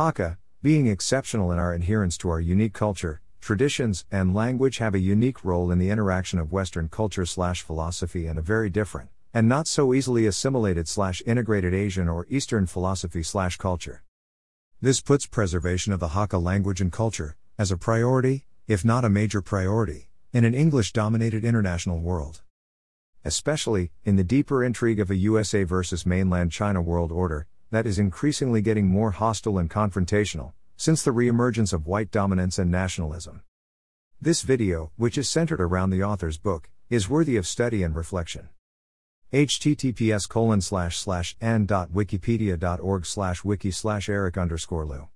Hakka, being exceptional in our adherence to our unique culture, traditions, and language have a unique role in the interaction of Western culture slash philosophy and a very different, and not so easily assimilated slash integrated Asian or Eastern philosophy slash culture. This puts preservation of the Hakka language and culture, as a priority, if not a major priority, in an English dominated international world. Especially, in the deeper intrigue of a USA versus mainland China world order, that is increasingly getting more hostile and confrontational, since the reemergence of white dominance and nationalism. This video, which is centered around the author's book, is worthy of study and reflection https colon slash slash n.wikipedia.org slash wiki slash eric underscore.